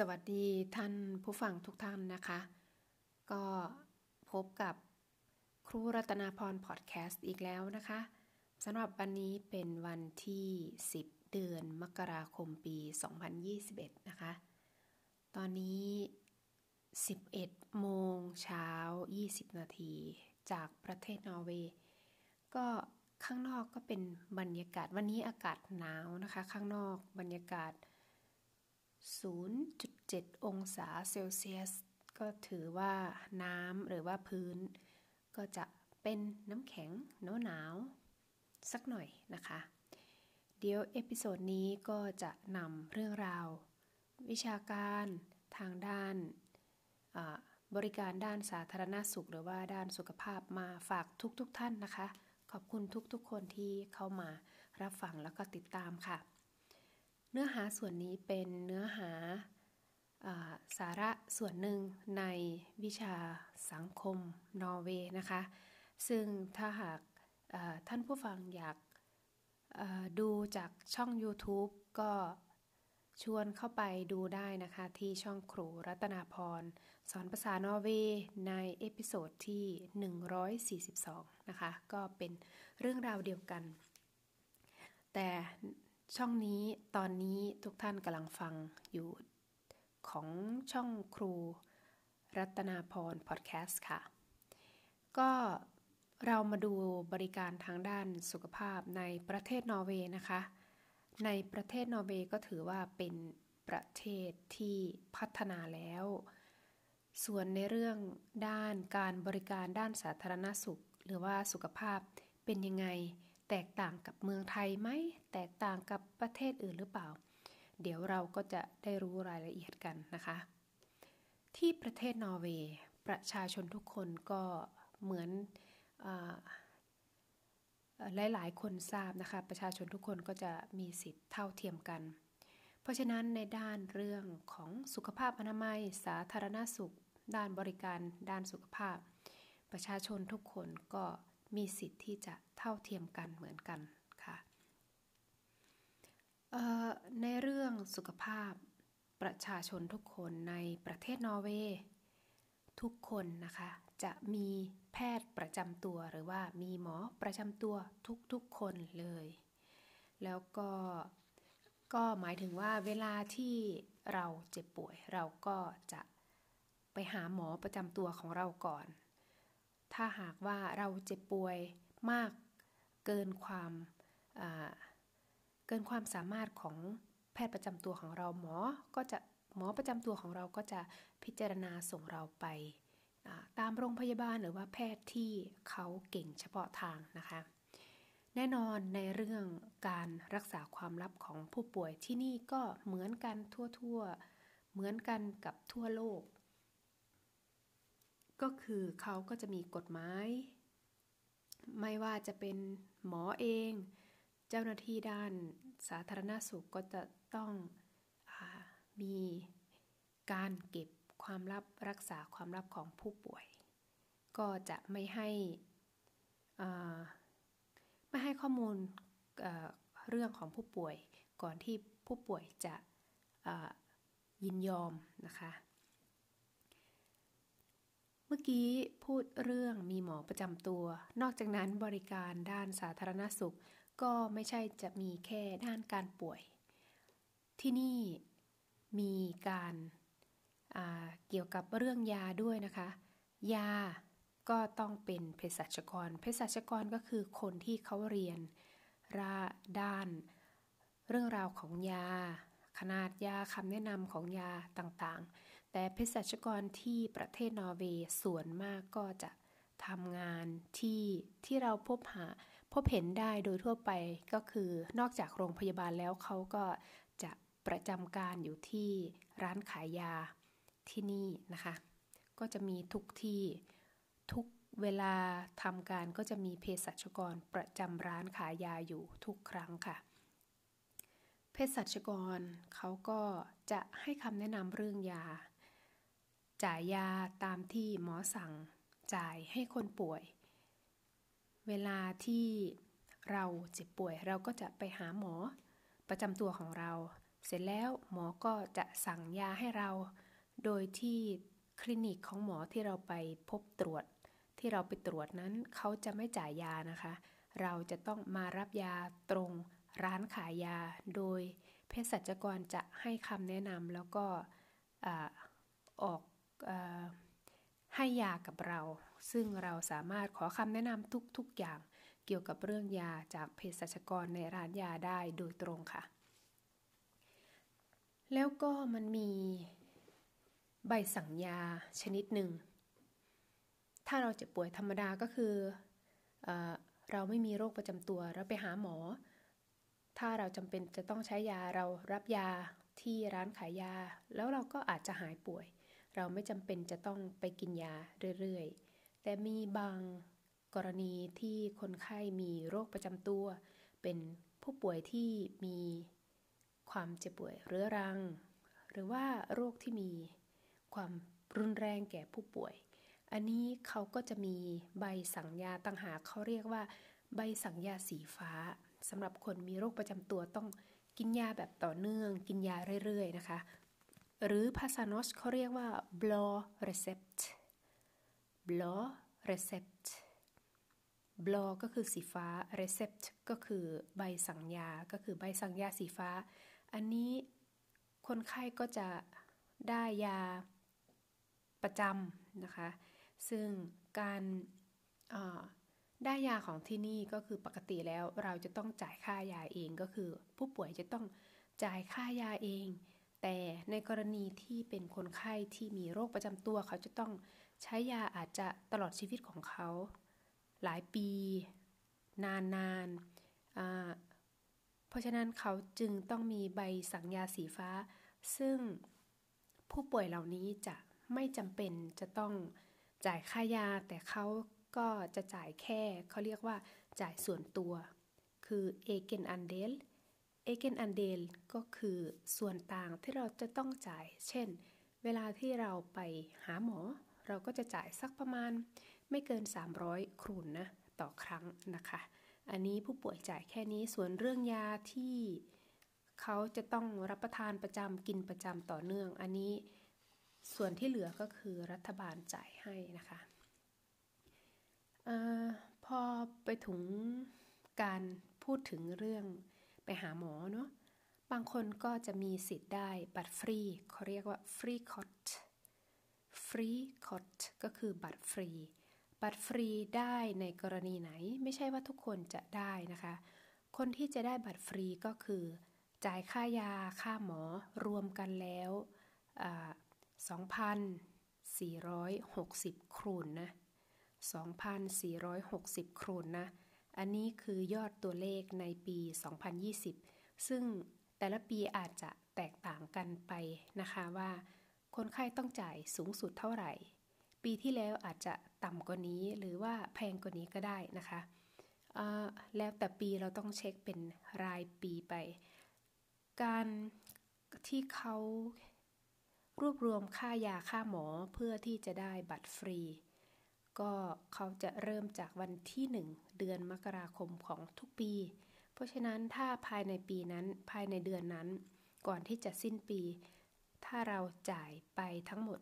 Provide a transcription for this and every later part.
สวัสดีท่านผู้ฟังทุกท่านนะคะ ก็พบกับครูรัตนาพรพอดแคสต์อีกแล้วนะคะสำหรับวันนี้เป็นวันที่ 10 เดือนมกราคมปี 2021 นะคะ ตอนนี้ 11 โมงเช้า 20 นาทีจากประเทศนอร์เวย์ก็ข้างนอกก็เป็นบรรยากาศวันนี้อากาศหนาวนะคะ ข้างนอกบรรยากาศ 0.7 องศาเซลเซียส ก็ถือว่าน้ำหรือว่าพื้น ก็จะเป็นน้ำแข็งหนาวหนาวสักหน่อยนะคะ เดี๋ยว episode นี้ก็จะนำเรื่องราว วิชาการทางด้านบริการด้านสาธารณสุข หรือว่าด้านสุขภาพมาฝากทุกๆท่านนะคะ ขอบคุณทุกๆคนที่เข้ามารับฟังแล้วก็ติดตามค่ะ เนื้อหาส่วนนี้เป็นเนื้อหาสาระส่วนหนึ่งในวิชาสังคมนอร์เวย์นะคะ ซึ่งถ้าหากท่านผู้ฟังอยากดูจากช่อง YouTube ก็ชวนเข้าไปดูได้นะคะ ที่ช่องครูรัตนาพร สอนภาษานอร์เวย์ใน episode ที่ 142 นะคะ ก็เป็นเรื่องราวเดียวกัน แต่ ช่องนี้ตอนนี้ทุกท่านกำลังฟังอยู่ของช่องครู รัตนาพรพอดแคสต์ค่ะ ก็เรามาดูบริการทางด้านสุขภาพในประเทศนอร์เวย์นะคะ ในประเทศนอร์เวย์ก็ถือว่าเป็นประเทศที่พัฒนาแล้ว ส่วนในเรื่องด้านการบริการด้านสาธารณสุข หรือว่าสุขภาพเป็นยังไง แตกต่างกับเมืองไทยไหมแตกต่างกับประเทศอื่นหรือเปล่า เดี๋ยวเราก็จะได้รู้รายละเอียดกันนะคะ ที่ประเทศนอร์เวย์ประชาชนทุกคนก็เหมือนหลายๆ คนทราบนะคะ ประชาชนทุกคนก็จะมีสิทธิ์เท่าเทียมกัน เพราะฉะนั้นในด้านเรื่องของสุขภาพอนามัย สาธารณสุข ด้านบริการ ด้านสุขภาพ ประชาชนทุกคนก็ มีสิทธิ์ที่จะเท่าเทียมกันเหมือนกันค่ะในเรื่องสุขภาพประชาชนทุกคนในประเทศนอร์เวย์ทุกคนนะคะจะมีแพทย์ประจำตัวหรือว่ามีหมอประจำตัวทุกๆคนเลย แล้วก็ก็หมายถึงว่าเวลาที่เราเจ็บป่วย เราก็จะไปหาหมอประจำตัวของเราก่อน ถ้าหากว่าเราเจ็บป่วยมากเกินความเกินความสามารถของแพทย์ประจำตัวของเราหมอ ก็จะหมอประจำตัวของเราก็จะพิจารณาส่งเราไปตามโรงพยาบาลหรือว่าแพทย์ที่เขาเก่งเฉพาะทางนะคะ แน่นอนในเรื่องการรักษาความลับของผู้ป่วยที่นี่ก็เหมือนกันทั่วๆ เหมือนกันกับทั่วโลก ก็คือเขาก็จะมีกฎหมาย ไม่ว่าจะเป็นหมอเอง เจ้าหน้าที่ด้านสาธารณสุขก็จะต้องอมีการเก็บความลับรักษาความลับของผู้ป่วย ก็จะไม่ให้ไม่ให้ข้อมูลเรื่องของผู้ป่วยก่อนที่ผู้ป่วยจะยินยอมนะคะ เมื่อกี้พูดเรื่องมีหมอประจำตัว นอกจากนั้นบริการด้านสาธารณสุข ก็ไม่ใช่จะมีแค่ด้านการป่วย ที่นี่มีการเกี่ยวกับเรื่องยาด้วยนะคะ ยาก็ต้องเป็นเภสัชกร เภสัชกรก็คือคนที่เขาเรียนราด้าน เรื่องราวของยา ขนาดยาคำแนะนำของยาต่างๆ แต่เภสัชกรที่ประเทศนอร์เวย์ส่วนมากก็จะทำงานที่ที่เราพบหาพบเห็นได้โดยทั่วไปก็คือนอกจากโรงพยาบาลแล้วเขาก็จะประจำการอยู่ที่ร้านขายยาที่นี่นะคะ ก็จะมีทุกที่ทุกเวลาทำการก็จะมีเภสัชกรประจำร้านขายยาอยู่ทุกครั้งค่ะเภสัชกรเขาก็จะให้คำแนะนำเรื่องยา จ่ายยาตามที่หมอสั่งจ่ายให้คนป่วย เวลาที่เราเจ็บป่วยเราก็จะไปหาหมอประจำตัวของเรา เสร็จแล้วหมอก็จะสั่งยาให้เรา โดยที่คลินิกของหมอที่เราไปพบตรวจ ที่เราไปตรวจนั้นเขาจะไม่จ่ายยานะคะ เราจะต้องมารับยาตรงร้านขายยา โดยเภสัชกรจะให้คำแนะนำแล้วก็ออก ให้ยากับเรา ซึ่งเราสามารถขอคำแนะนำทุกๆอย่างเกี่ยวกับเรื่องยาจากเภสัชกรในร้านยาได้โดยตรงค่ะ แล้วก็มันมีใบสั่งยาชนิดหนึ่ง ถ้าเราเจ็บป่วยธรรมดาก็คือเอเราไม่มีโรคประจำตัวเราไปหาหมอ ถ้าเราจำเป็นจะต้องใช้ยาเรารับยาที่ร้านขายยา แล้วเราก็อาจจะหายป่วย เราไม่จำเป็นจะต้องไปกินยาเรื่อยๆ แต่มีบางกรณีที่คนไข้มีโรคประจำตัว เป็นผู้ป่วยที่มีความเจ็บป่วยเรื้อรัง หรือว่าโรคที่มีความรุนแรงแก่ผู้ป่วย อันนี้เขาก็จะมีใบสั่งยาต่างหากเขาเรียกว่า ใบสั่งยาสีฟ้าสำหรับคนมีโรคประจำตัวต้องกินยาแบบต่อเนื่อง กินยาเรื่อยๆนะคะ หรือภาษาโนสเขาเรียกว่า blow recept blow recept blow ก็คือสีฟ้า recept ก็คือใบสั่งยา ก็คือใบสั่งยาสีฟ้า อันนี้คนไข้ก็จะได้ยาประจำนะคะ ซึ่งการได้ยาของที่นี่ก็คือปกติแล้วเราจะต้องจ่ายค่ายาเองก็คือ ผู้ป่วยจะต้องจ่ายค่ายาเอง แต่ในกรณีที่เป็นคนไข้ที่มีโรคประจำตัว เขาจะต้องใช้ยาอาจจะตลอดชีวิตของเขา หลายปี นานๆเพราะฉะนั้นเขาจึงต้องมีใบสั่งยาสีฟ้า ซึ่งผู้ป่วยเหล่านี้จะไม่จำเป็นจะต้องจ่ายค่ายา แต่เขาก็จะจ่ายแค่ เขาเรียกว่าจ่ายส่วนตัว คือเอเกนอันเดล เอเกนอันเดลก็คือส่วนต่างที่เราจะต้องจ่าย เช่น เวลาที่เราไปหาหมอ เราก็จะจ่ายสักประมาณ ไม่เกิน 300 ครูนนะต่อครั้งนะคะ อันนี้ผู้ป่วยจ่ายแค่นี้ส่วนเรื่องยาที่เขาจะต้องรับประทานประจำกินประจำต่อเนื่อง อันนี้ส่วนที่เหลือก็คือรัฐบาลจ่ายให้นะคะ พอไปถึงการพูดถึงเรื่อง ไปหาหมอเนาะบางคนก็จะมีสิทธิ์ได้บัตรฟรีเขาเรียกว่า frikort frikort ก็คือบัตรฟรี บัตรฟรีได้ในกรณีไหน ไม่ใช่ว่าทุกคนจะได้นะคะ คนที่จะได้บัตรฟรีก็คือ จ่ายค่ายาค่าหมอรวมกันแล้ว2,460 ครูนนะ2,460 ครูนนะ อันนี้คือยอดตัวเลขในปี 2020 ซึ่งแต่ละปีอาจจะแตกต่างกันไปนะคะว่า คนไข้ต้องจ่ายสูงสุดเท่าไหร่ ปีที่แล้วอาจจะต่ำกว่านี้หรือว่าแพงกว่านี้ก็ได้นะคะแล้วแต่ปีเราต้องเช็คเป็นรายปีไป การที่เขารวบรวมค่ายาค่าหมอเพื่อที่จะได้บัตรฟรี ก็เขาจะเริ่มจากวันที่ 1 เดือนมกราคมของทุกปี เพราะฉะนั้นถ้าภายในปีนั้นภายในเดือนนั้น ก่อนที่จะสิ้นปี ถ้าเราจ่ายไปทั้งหมด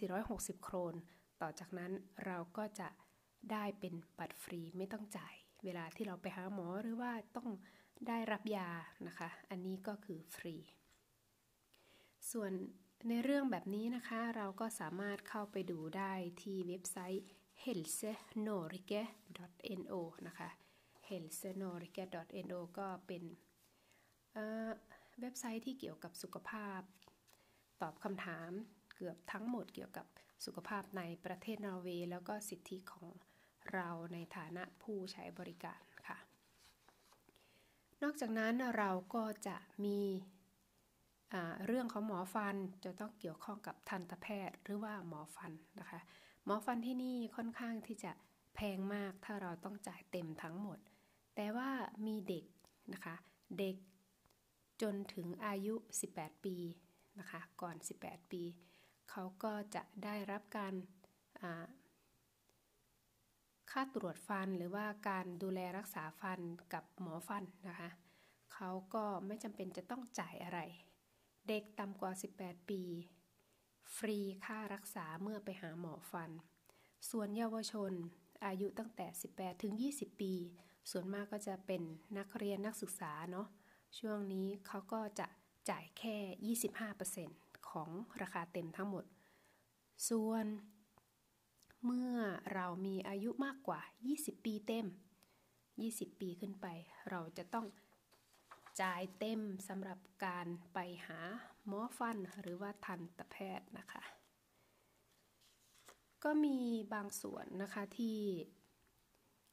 2,460 โครน ต่อจากนั้นเราก็จะได้เป็นบัตรฟรีไม่ต้องจ่าย เวลาที่เราไปหาหมอหรือว่าต้องได้รับยานะคะ อันนี้ก็คือฟรี ส่วนในเรื่องแบบนี้นะคะ เราก็สามารถเข้าไปดูได้ที่เว็บไซต์ helsenorge.no นะคะ helsenorge.no ก็เป็นเว็บไซต์ที่เกี่ยวกับสุขภาพ ตอบคำถามเกือบทั้งหมดเกี่ยวกับสุขภาพในประเทศนอร์เวย์แล้วก็สิทธิของเราในฐานะผู้ใช้บริการค่ะ นอกจากนั้นเราก็จะมีเรื่องของหมอฟันจะต้องเกี่ยวข้องกับทันตแพทย์หรือว่าหมอฟันนะคะ หมอฟันที่นี่ค่อนข้างที่จะแพงมากถ้าเราต้องจ่ายเต็มทั้งหมด แต่ว่ามีเด็กนะคะ เด็กจนถึงอายุ 18 ปีนะคะ ก่อน 18 ปี เขาก็จะได้รับการค่าตรวจฟันหรือว่าการดูแลรักษาฟันกับหมอฟันนะคะ เขาก็ไม่จำเป็นจะต้องจ่ายอะไร เด็กต่ำกว่า 18 ปี ฟรีค่ารักษาเมื่อไปหาหมอฟัน ส่วนเยาวชนอายุตั้งแต่ 18 ถึง 20 ปี ส่วนมากก็จะเป็นนักเรียนนักศึกษาเนาะ ช่วงนี้เขาก็จะจ่ายแค่ 25%ของราคาเต็มทั้งหมด ส่วน เมื่อเรามีอายุมากกว่า 20 ปีเต็ม 20 ปีขึ้นไป เราจะต้อง จ่ายเต็มสำหรับการไปหาหมอฟันหรือว่าทันตแพทย์นะคะ ก็มีบางส่วนนะคะที่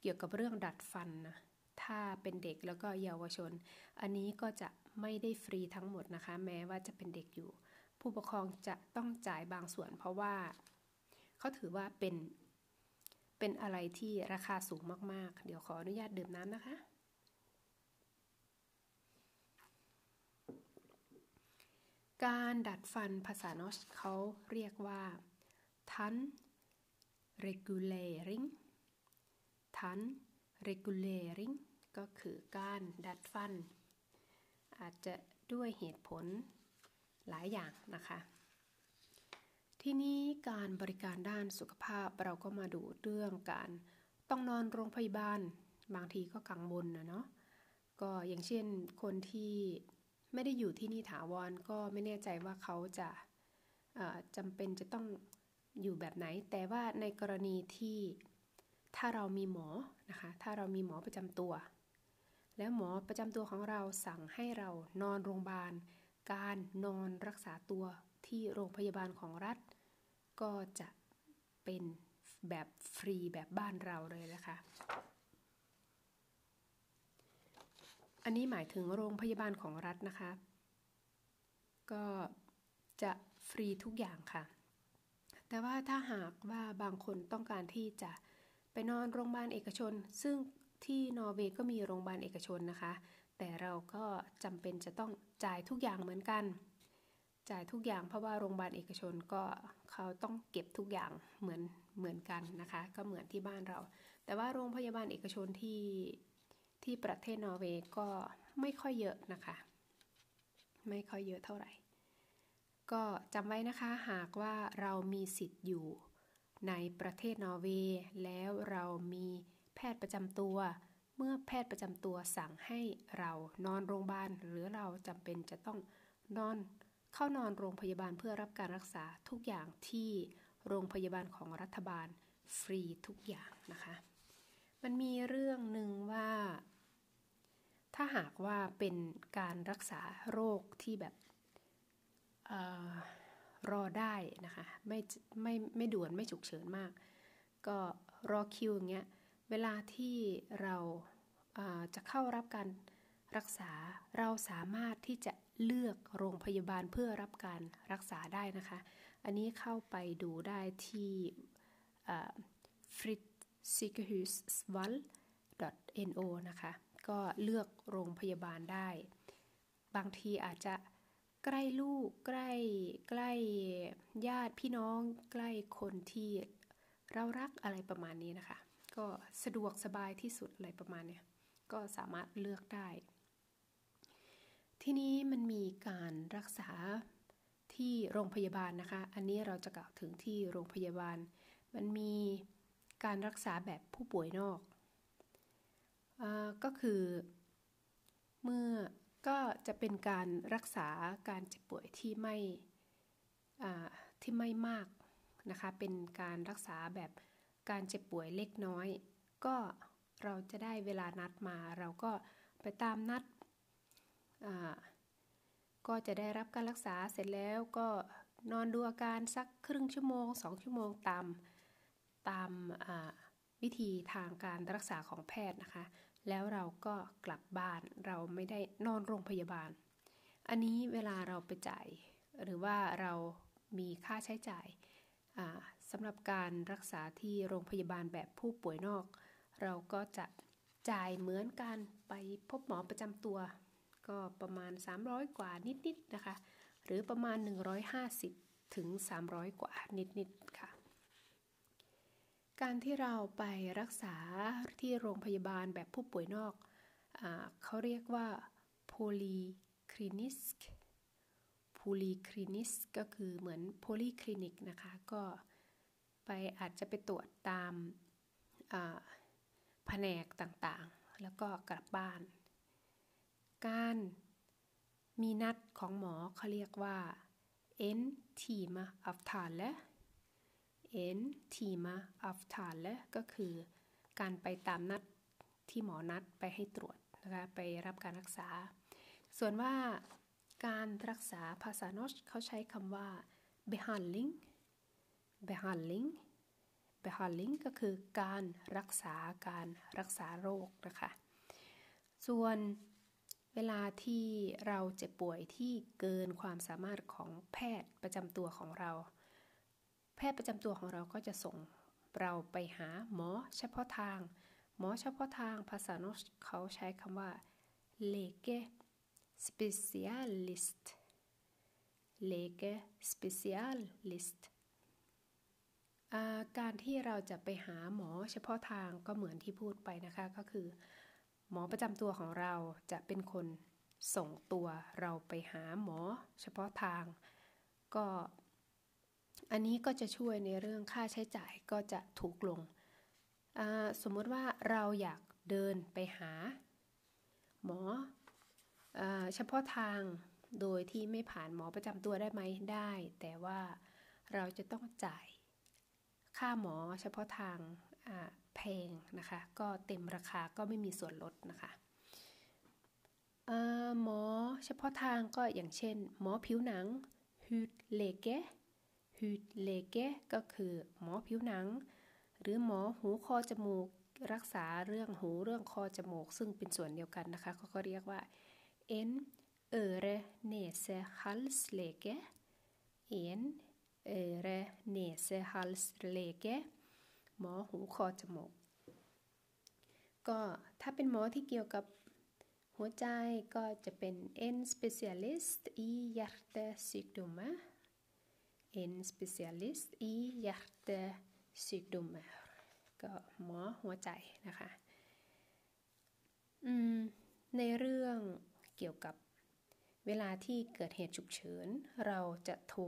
เกี่ยวกับเรื่องดัดฟันนะถ้าเป็นเด็กแล้วก็เยาวชน อันนี้ก็จะไม่ได้ฟรีทั้งหมดนะคะ แม้ว่าจะเป็นเด็กอยู่ ผู้ปกครองจะต้องจ่ายบางส่วน เพราะว่าเขาถือว่าเป็นเป็นอะไรที่ราคาสูงมากๆ เดี๋ยวขออนุญาตดื่มน้ำนะคะ การดัดฟันภาษานอชเขาเรียกว่าทัน regulering ทัน regulering ก็คือการดัดฟัน อาจจะด้วยเหตุผลหลายอย่างนะคะ ที่นี้การบริการด้านสุขภาพเราก็มาดูเรื่องการต้องนอนโรงพยาบาล บางทีก็กังวลนะเนาะก็อย่างเช่นคนที่ ไม่ได้อยู่ที่นี่ถาวรก็ไม่แน่ใจว่าเขาจะจำเป็นจะต้องอยู่แบบไหน แต่ว่าในกรณีที่ถ้าเรามีหมอนะคะ ถ้าเรามีหมอประจำตัว แล้วหมอประจำตัวของเราสั่งให้เรานอนโรงพยาบาล การนอนรักษาตัวที่โรงพยาบาลของรัฐ ก็จะเป็นแบบฟรีแบบบ้านเราเลยนะคะ อันนี้หมายถึงโรงพยาบาลของรัฐนะคะ ก็จะฟรีทุกอย่างค่ะ แต่ว่าถ้าหากว่าบางคนต้องการที่จะไปนอนโรงพยาบาลเอกชน ซึ่งที่นอร์เวย์ก็มีโรงพยาบาลเอกชนนะคะ แต่เราก็จำเป็นจะต้องจ่ายทุกอย่างเหมือนกัน จ่ายทุกอย่างเพราะว่าโรงพยาบาลเอกชนก็เขาต้องเก็บทุกอย่างเหมือนเหมือนกันนะคะ ก็เหมือนที่บ้านเรา แต่ว่าโรงพยาบาลเอกชนที่ ที่ประเทศนอร์เวย์ก็ไม่ค่อยเยอะนะคะ ไม่ค่อยเยอะเท่าไหร่ ก็จำไว้นะคะหากว่าเรามีสิทธิ์อยู่ในประเทศนอร์เวย์แล้วเรามีแพทย์ประจำตัว เมื่อแพทย์ประจำตัวสั่งให้เรานอนโรงพยาบาล หรือเราจำเป็นจะต้องนอนเข้านอนโรงพยาบาลเพื่อรับการรักษาทุกอย่างที่โรงพยาบาลของรัฐบาลฟรีทุกอย่างนะคะ มันมีเรื่องหนึ่งว่า ถ้าหากว่าเป็นการรักษาโรคที่แบบออรอได้นะคะไม่ไม่ไม่ด่วนไม่ฉุกเฉินมาก ก็รอคิวอย่างเงี้ยเวลาที่เราจะเข้ารับการรักษาเราสามารถที่จะเลือกโรงพยาบาลเพื่อรับการรักษาได้นะคะ อันนี้เข้าไปดูได้ที่ f r i t s y k e h u s v a l n o นะคะ ก็เลือกโรงพยาบาลได้ บางทีอาจจะใกล้ลูกใกล้ใกล้ญาติพี่น้องใกล้คนที่เรารักอะไรประมาณนี้นะคะ ก็สะดวกสบายที่สุดอะไรประมาณเนี้ยก็สามารถเลือกได้ ที่นี้มันมีการรักษาที่โรงพยาบาลนะคะ อันนี้เราจะกล่าวถึงที่โรงพยาบาล มันมีการรักษาแบบผู้ป่วยนอก ก็คือเมื่อก็จะเป็นการรักษาการเจ็บป่วยที่ไม่ที่ไม่มากนะคะ เป็นการรักษาแบบการเจ็บป่วยเล็กน้อย ก็เราจะได้เวลานัดมา เราก็ไปตามนัด ก็จะได้รับการรักษาเสร็จแล้วก็นอนดูอาการสักครึ่งชั่วโมงสองชั่วโมงตามตามวิธีทางการรักษาของแพทย์นะคะ แล้วเราก็กลับบ้านเราไม่ได้นอนโรงพยาบาล อันนี้เวลาเราไปจ่าย หรือว่าเรามีค่าใช้จ่ายสำหรับการรักษาที่โรงพยาบาลแบบผู้ป่วยนอก เราก็จะจ่ายเหมือนกันไปพบหมอประจำตัว ก็ประมาณ 300 กว่านิดๆนะคะ หรือประมาณ 150 ถึง 300 กว่านิดๆค่ะ การที่เราไปรักษาที่โรงพยาบาลแบบผู้ป่วยนอกอเขาเรียกว่า polyclinic polyclinis ก็คือเหมือน polyclinic นะคะ ก็ไปอาจจะไปตรวจตามแผนกต่างๆ แล้วก็กลับบ้าน การมีนัดของหมอเขาเรียกว่า en time avtale en time avtale ก็คือการไปตามนัดที่หมอนัดไปให้ตรวจนะคะไปรับการรักษา ส่วนว่าการรักษาภาษาโนชเขาใช้คำว่า behandling behandling behandling ก็คือการรักษาการรักษาโรคนะคะ ส่วนเวลาที่เราเจ็บป่วยที่เกินความสามารถของแพทย์ประจำตัวของเรา แพทย์ประจำตัวของเราก็จะส่งเราไปหาหมอเฉพาะทาง หมอเฉพาะทางภาษาโนชเขาใช้คำว่า lege specialist lege specialist การที่เราจะไปหาหมอเฉพาะทางก็เหมือนที่พูดไปนะคะก็คือ หมอประจำตัวของเราจะเป็นคนส่งตัวเราไปหาหมอเฉพาะทาง ก็ อันนี้ก็จะช่วยในเรื่องค่าใช้จ่ายก็จะถูกลง สมมติว่าเราอยากเดินไปหา หมออเฉพาะทางโดยที่ไม่ผ่านหมอประจำตัวได้ไหมได้ แต่ว่าเราจะต้องจ่ายค่าหมอเฉพาะทางแพงนะคะ ก็เต็มราคาก็ไม่มีส่วนลดนะคะหมอเฉพาะทางก็อย่างเช่น หมอผิวหนัง hud lege hud lege ก็ ผดเลเกก็คือหมอผิวหนัง หรือหมอหูคอจมูก รักษาเรื่องหูเรื่องคอจมูก ซึ่งเป็นส่วนเดียวกันนะคะเขาก็เรียกว่า en øre nese hals lege en øre nese hals lege หมอหูคอจมูก ก็ถ้าเป็นหมอที่เกี่ยวกับหัวใจก็จะเป็น en specialist i hjertesykdommer en specialist i hjertesykdommer ก็หมอหัวใจนะคะในเรื่องเกี่ยวกับเวลาที่เกิดเหตุฉุกเฉิน เราจะโทร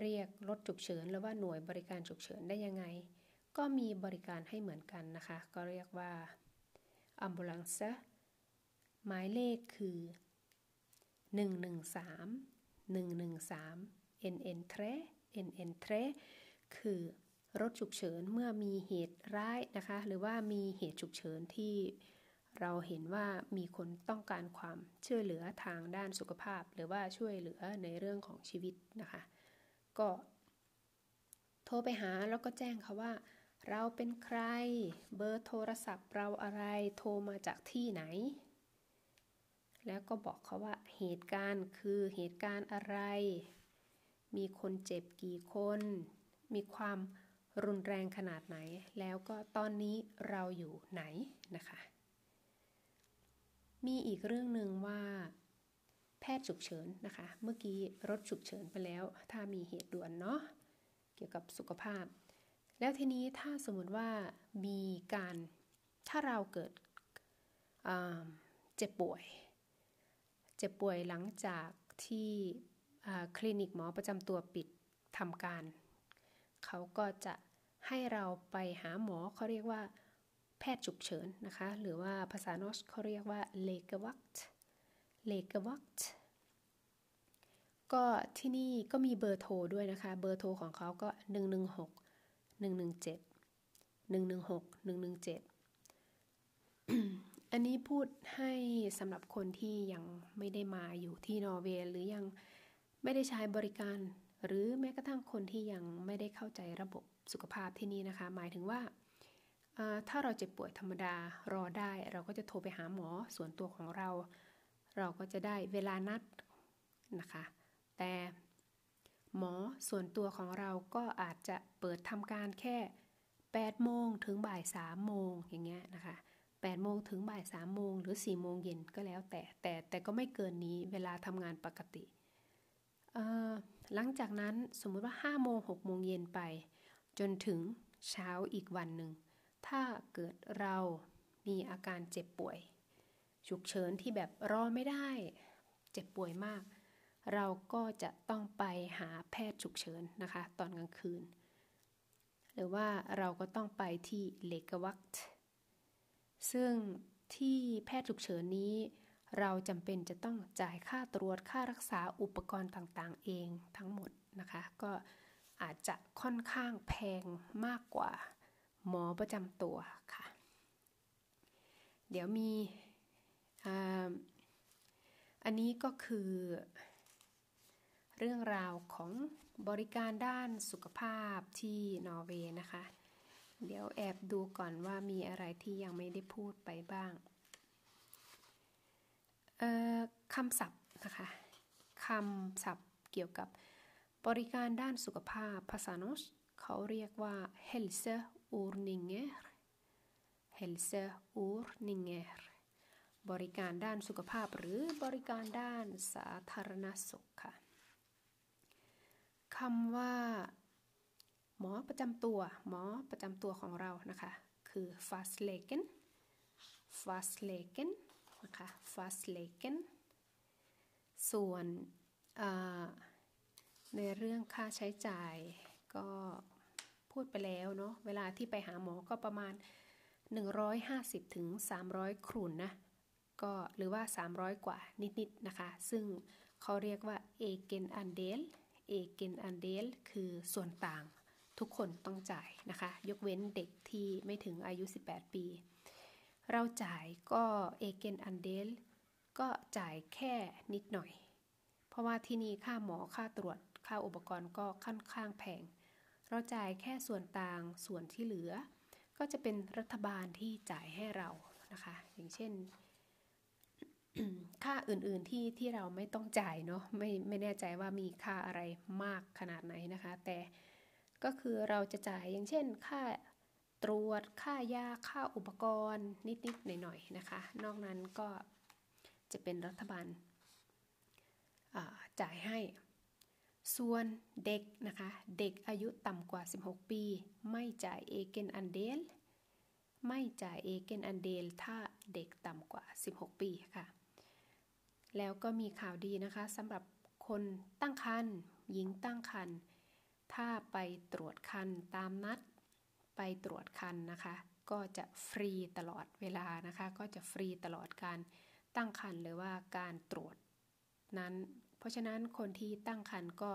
เรียกรถฉุกเฉิน หรือว่าหน่วยบริการฉุกเฉินได้ยังไง ก็มีบริการให้เหมือนกันนะคะ ก็เรียกว่า ambulance หมายเลขคือ 113 113 NN 3 NN 3คือรถฉุกเฉินเมื่อมีเหตุร้ายนะคะ หรือว่ามีเหตุฉุกเฉินที่เราเห็นว่ามีคนต้องการความช่วยเหลือทางด้านสุขภาพ หรือว่าช่วยเหลือในเรื่องของชีวิตนะคะ ก็โทรไปหาแล้วก็แจ้งเขาว่า เราเป็นใครเบอร์โทรศัพท์เราอะไรโทรมาจากที่ไหน แล้วก็บอกเขาว่าเหตุการณ์คือเหตุการณ์อะไร มีคนเจ็บกี่คน มีความรุนแรงขนาดไหน แล้วก็ตอนนี้เราอยู่ไหนนะคะ มีอีกเรื่องหนึ่งว่า แพทย์ฉุกเฉินนะคะ เมื่อกี้รถฉุกเฉินไปแล้ว ถ้ามีเหตุด่วนเนาะ เกี่ยวกับสุขภาพ แล้วทีนี้ถ้าสมมติว่ามีการ ถ้าเราเกิดเจ็บป่วย เจ็บป่วยหลังจากที่ คลินิกหมอประจำตัวปิดทำการ เขาก็จะให้เราไปหาหมอเขาเรียกว่าแพทย์ฉุกเฉินนะคะ หรือว่าภาษาโนชเขาเรียกว่าเลกวัตเลกวัตก็ที่นี่ก็มีเบอร์โทรด้วยนะคะ เบอร์โทรของเขาก็ 116 117 116 117 อันนี้พูดให้สำหรับคนที่ยังไม่ได้มาอยู่ที่นอร์เวย์หรือยัง ไม่ได้ใช้บริการ หรือแม้กระทั่งคนที่ยังไม่ได้เข้าใจระบบสุขภาพที่นี่นะคะ หมายถึงว่าถ้าเราเจ็บป่วยธรรมดารอได้ เราก็จะโทรไปหาหมอส่วนตัวของเรา เราก็จะได้เวลานัดนะคะ แต่หมอส่วนตัวของเราก็อาจจะเปิดทำการแค่ 8 โมงถึงบ่าย 3 โมงอย่างเงี้ยนะคะ 8 โมงถึงบ่าย 3 โมงหรือ 4 โมงเย็นก็แล้วแต่แต่แต่ก็ไม่เกินนี้เวลาทำงานปกติ หลังจากนั้นสมมุติว่า5โมง6โมงเย็นไป จนถึงเช้าอีกวันหนึ่ง ถ้าเกิดเรามีอาการเจ็บป่วย ฉุกเฉินที่แบบรอไม่ได้ เจ็บป่วยมาก เราก็จะต้องไปหาแพทย์ฉุกเฉินนะคะ ตอนกลางคืน หรือว่าเราก็ต้องไปที่เลกวัตซึ่งที่แพทย์ฉุกเฉินนี้ เราจำเป็นจะต้องจ่ายค่าตรวจค่ารักษาอุปกรณ์ต่างๆ เองทั้งหมดนะคะ ก็อาจจะค่อนข้างแพงมากกว่าหมอประจำตัวค่ะ เดี๋ยวมีอันนี้ก็คือเรื่องราวของบริการด้านสุขภาพที่นอร์เวย์นะคะ เดี๋ยวแอบดูก่อนว่ามีอะไรที่ยังไม่ได้พูดไปบ้าง คำศัพท์นะคะคำศัพท์เกี่ยวกับบริการด้านสุขภาพภาษาโนสเขาเรียกว่า helse ordninger helse ordninger บริการด้านสุขภาพหรือบริการด้านสาธารณสุขค่ะคำว่า หมอประจำตัว หมอประจำตัวของเรานะคะ คือ fastlegen fastlegen นะคะ fastlegen ส่วนในเรื่องค่าใช้จ่ายก็พูดไปแล้วเนาะเวลาที่ไปหาหมอก็ประมาณ 150ถึง300 ครูนนะ ก็หรือว่า 300 กว่านิดๆนะคะ ซึ่งเขาเรียกว่า egen andel egen andel คือส่วนต่างทุกคนต้องจ่ายนะคะ ยกเว้นเด็กที่ไม่ถึงอายุ 18 ปี เราจ่ายก็ egen andel ก็จ่ายแค่นิดหน่อย เพราะว่าที่นี่ค่าหมอค่าตรวจค่าอุปกรณ์ก็ค่อนข้างแพง เราจ่ายแค่ส่วนต่างส่วนที่เหลือ ก็จะเป็นรัฐบาลที่จ่ายให้เรานะคะ อย่างเช่นค่าอื่นๆที่ที่เราไม่ต้องจ่ายเนาะไม่ไม่แน่ใจว่ามีค่าอะไรมากขนาดไหนนะคะ แต่ก็คือเราจะจ่ายอย่างเช่น ค่า ตรวจค่ายาค่าอุปกรณ์นิดๆหน่อยๆนะคะ นอกนั้นก็จะเป็นรัฐบาลจ่ายให้ ส่วนเด็กนะคะ เด็กอายุต่ำกว่า 16 ปี ไม่จ่ายเอเกนอันเดล ไม่จ่ายเอเกนอันเดลถ้าเด็กต่ำกว่า 16 ปีค่ะ แล้วก็มีข่าวดีนะคะสำหรับคนตั้งครรภ์หญิงตั้งครรภ์ถ้าไปตรวจครรภ์ตามนัด ไปตรวจครรภ์นะคะ ก็จะฟรีตลอดเวลานะคะ ก็จะฟรีตลอดการตั้งครรภ์หรือว่าการตรวจนั้น เพราะฉะนั้นคนที่ตั้งครรภ์ก็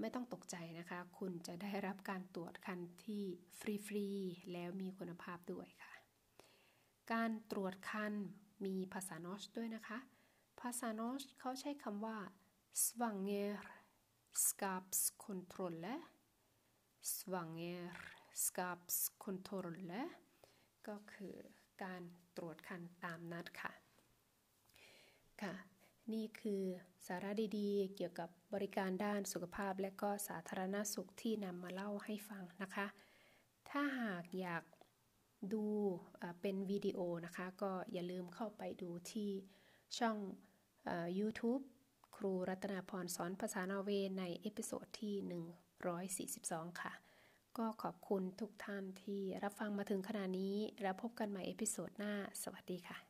ไม่ต้องตกใจนะคะ คุณจะได้รับการตรวจคันที่ฟรีๆแล้วมีคุณภาพด้วยค่ะ การตรวจคันมีภาษานอสด้วยนะคะ ภาษานอสเขาใช้คำว่า svanger skapskontrolle svanger skapskontrolle ก็คือการตรวจคันตามนัดค่ะ ค่ะ นี่คือสาระดีๆ เกี่ยวกับบริการด้านสุขภาพและก็สาธารณสุขที่นำมาเล่าให้ฟังนะคะ ถ้าหากอยากดูเป็นวิดีโอนะคะ ก็อย่าลืมเข้าไปดูที่ช่อง YouTube ครูรัตนาพรสอนภาษานอร์เวย์ใน episode ที่ 142 ค่ะ ก็ขอบคุณทุกท่านที่รับฟังมาถึงขณะนี้ แล้วพบกันใหม่ episode หน้า สวัสดีค่ะ